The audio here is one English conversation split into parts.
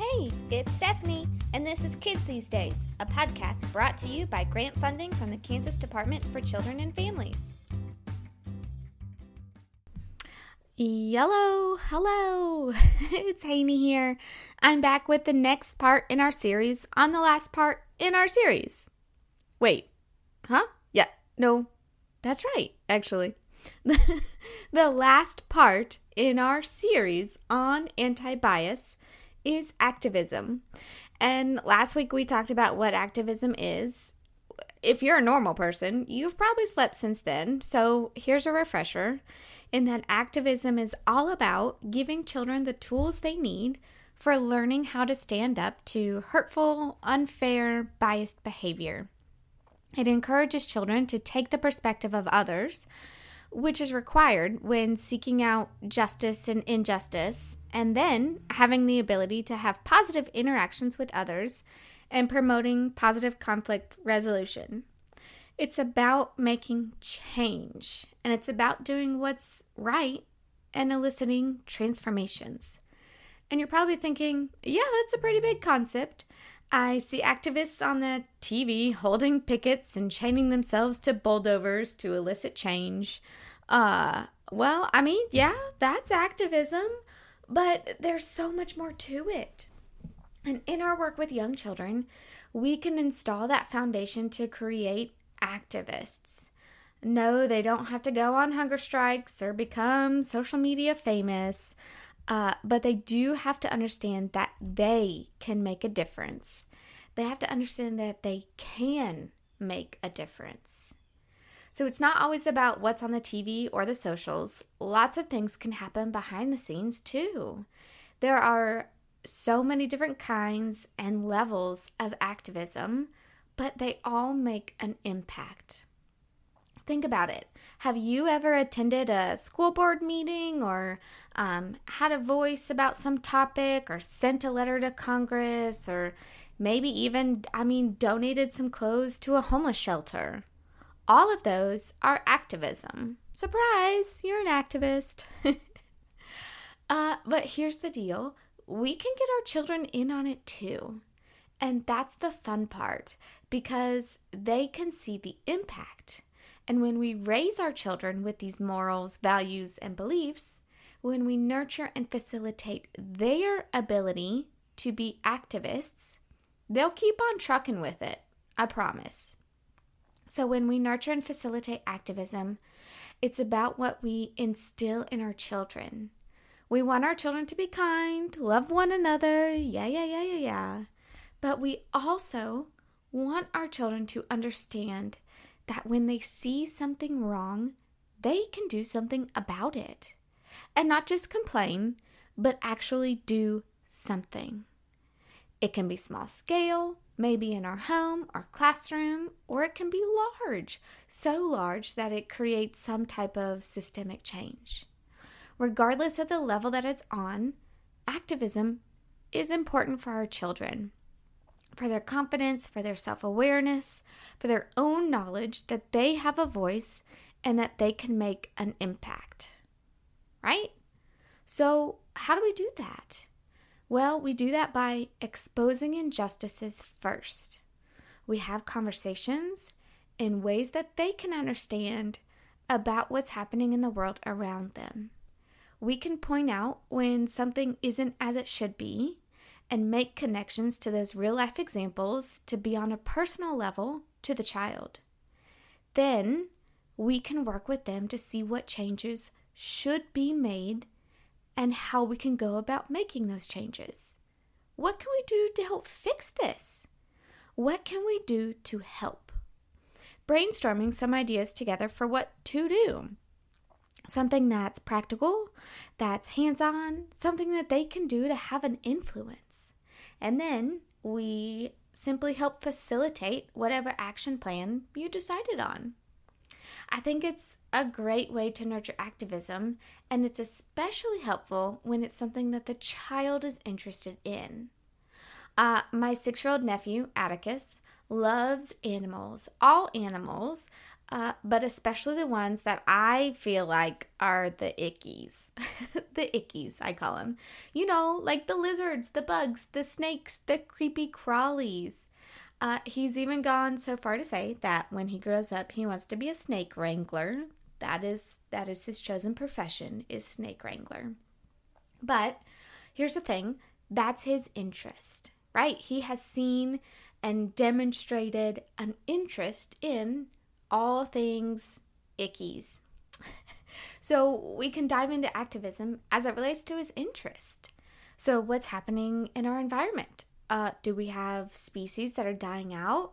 Hey, it's Stephanie, and this is Kids These Days, a podcast brought to you by grant funding from the Kansas Department for Children and Families. Yellow, hello, it's Haney here. I'm back with the next part in our series on the last part in our series. Wait, huh? Yeah, no, that's right, actually. the last part in our series on anti bias is activism. And last week we talked about what activism is. If you're a normal person, you've probably slept since then. So here's a refresher in that activism is all about giving children the tools they need for learning how to stand up to hurtful, unfair, biased behavior. It encourages children to take the perspective of others which is required when seeking out justice and injustice, and then having the ability to have positive interactions with others and promoting positive conflict resolution. It's about making change, and it's about doing what's right and eliciting transformations. And you're probably thinking, yeah, that's a pretty big concept. I see activists on the TV holding pickets and chaining themselves to bulldozers to elicit change. Uh, well, I mean, yeah, that's activism, but there's so much more to it. And in our work with young children, we can install that foundation to create activists. No, they don't have to go on hunger strikes or become social media famous. Uh, but they do have to understand that they can make a difference. They have to understand that they can make a difference. So it's not always about what's on the TV or the socials. Lots of things can happen behind the scenes too. There are so many different kinds and levels of activism, but they all make an impact. Think about it. Have you ever attended a school board meeting or um, had a voice about some topic or sent a letter to Congress or maybe even, I mean, donated some clothes to a homeless shelter? All of those are activism. Surprise, you're an activist. uh, but here's the deal we can get our children in on it too. And that's the fun part because they can see the impact and when we raise our children with these morals, values, and beliefs, when we nurture and facilitate their ability to be activists, they'll keep on trucking with it. I promise. So, when we nurture and facilitate activism, it's about what we instill in our children. We want our children to be kind, love one another, yeah, yeah, yeah, yeah, yeah. But we also want our children to understand that when they see something wrong, they can do something about it. And not just complain, but actually do something. It can be small scale, maybe in our home or classroom, or it can be large, so large that it creates some type of systemic change. Regardless of the level that it's on, activism is important for our children for their confidence, for their self awareness, for their own knowledge that they have a voice and that they can make an impact. Right? So, how do we do that? Well, we do that by exposing injustices first. We have conversations in ways that they can understand about what's happening in the world around them. We can point out when something isn't as it should be and make connections to those real life examples to be on a personal level to the child. Then we can work with them to see what changes should be made and how we can go about making those changes. What can we do to help fix this? What can we do to help? Brainstorming some ideas together for what to do something that's practical, that's hands on, something that they can do to have an influence. And then we simply help facilitate whatever action plan you decided on. I think it's a great way to nurture activism, and it's especially helpful when it's something that the child is interested in. Uh, my six year old nephew, Atticus, loves animals, all animals, uh, but especially the ones that I feel like are the ickies. the ickies, I call them. You know, like the lizards, the bugs, the snakes, the creepy crawlies. Uh, he's even gone so far to say that when he grows up, he wants to be a snake wrangler. That is that is his chosen profession is snake wrangler. But here's the thing, that's his interest, right? He has seen and demonstrated an interest in all things ickies. so we can dive into activism as it relates to his interest. So, what's happening in our environment? Uh, do we have species that are dying out?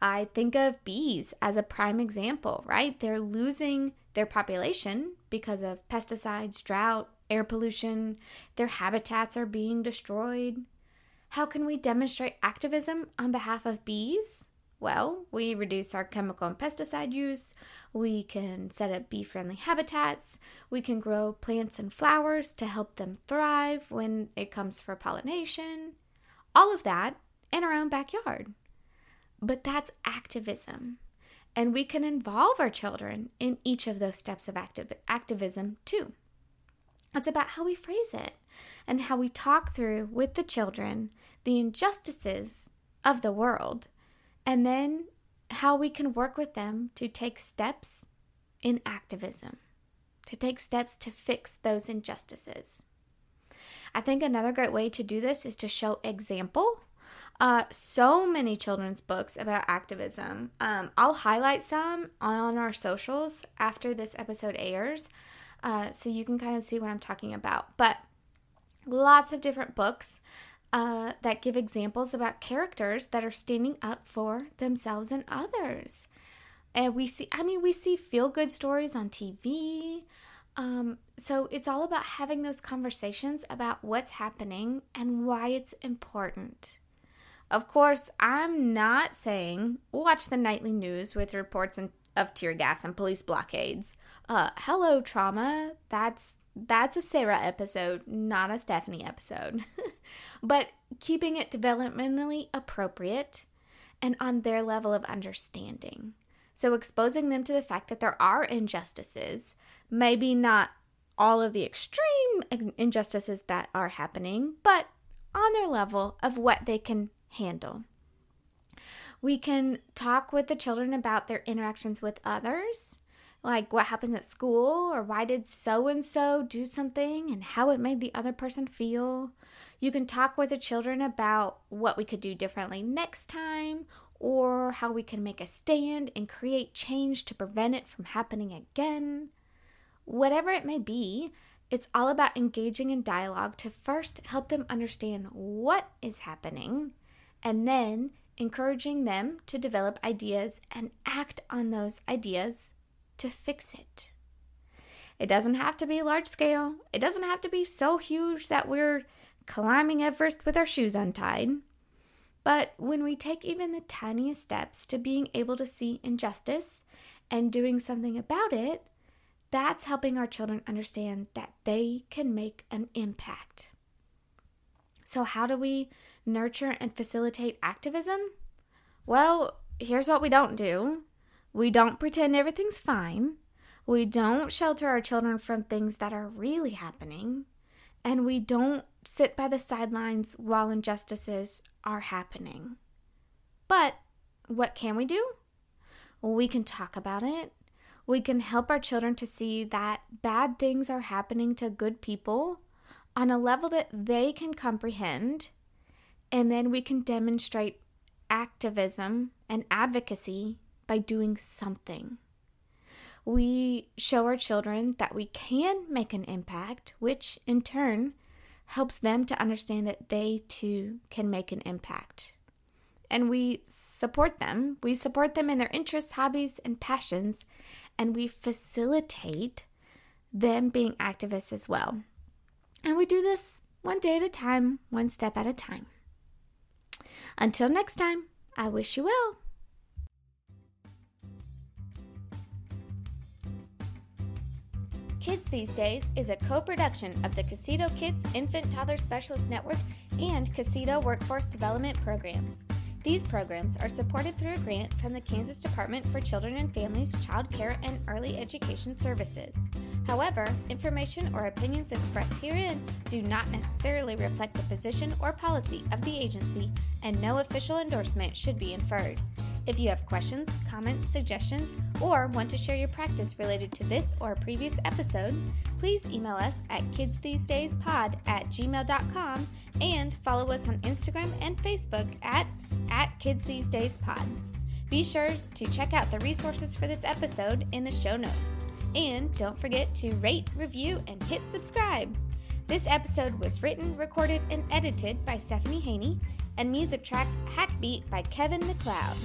I think of bees as a prime example, right? They're losing their population because of pesticides, drought, air pollution. Their habitats are being destroyed. How can we demonstrate activism on behalf of bees? Well, we reduce our chemical and pesticide use. We can set up bee friendly habitats. We can grow plants and flowers to help them thrive when it comes for pollination. All of that in our own backyard. But that's activism. And we can involve our children in each of those steps of activ- activism too. It's about how we phrase it and how we talk through with the children the injustices of the world and then how we can work with them to take steps in activism, to take steps to fix those injustices. I think another great way to do this is to show example. Uh, so many children's books about activism. Um, I'll highlight some on our socials after this episode airs uh, so you can kind of see what I'm talking about. But lots of different books uh, that give examples about characters that are standing up for themselves and others. And we see, I mean, we see feel good stories on TV. Um, so it's all about having those conversations about what's happening and why it's important. Of course, I'm not saying watch the nightly news with reports of tear gas and police blockades. Uh, hello, trauma. That's that's a Sarah episode, not a Stephanie episode. but keeping it developmentally appropriate and on their level of understanding. So, exposing them to the fact that there are injustices, maybe not all of the extreme injustices that are happening, but on their level of what they can handle. We can talk with the children about their interactions with others like what happens at school or why did so and so do something and how it made the other person feel. You can talk with the children about what we could do differently next time or how we can make a stand and create change to prevent it from happening again. Whatever it may be, it's all about engaging in dialogue to first help them understand what is happening and then encouraging them to develop ideas and act on those ideas to fix it. It doesn't have to be large scale, it doesn't have to be so huge that we're climbing Everest with our shoes untied. But when we take even the tiniest steps to being able to see injustice and doing something about it, that's helping our children understand that they can make an impact. So, how do we nurture and facilitate activism? Well, here's what we don't do we don't pretend everything's fine. We don't shelter our children from things that are really happening. And we don't sit by the sidelines while injustices are happening. But what can we do? we can talk about it. We can help our children to see that bad things are happening to good people on a level that they can comprehend. And then we can demonstrate activism and advocacy by doing something. We show our children that we can make an impact, which in turn helps them to understand that they too can make an impact. And we support them. We support them in their interests, hobbies, and passions, and we facilitate them being activists as well. And we do this one day at a time, one step at a time. Until next time, I wish you well. Kids These Days is a co production of the KCCTO Kids Infant Toddler Specialist Network and KCCTO Workforce Development Programs. These programs are supported through a grant from the Kansas Department for Children and Families Child Care and Early Education Services. However, information or opinions expressed herein do not necessarily reflect the position or policy of the agency, and no official endorsement should be inferred. If you have questions, comments, suggestions, or want to share your practice related to this or a previous episode, please email us at kidsthesedayspod at gmail.com and follow us on Instagram and Facebook at, at kidsthesedayspod. Be sure to check out the resources for this episode in the show notes. And don't forget to rate, review, and hit subscribe. This episode was written, recorded, and edited by Stephanie Haney, and music track Hackbeat by Kevin MacLeod.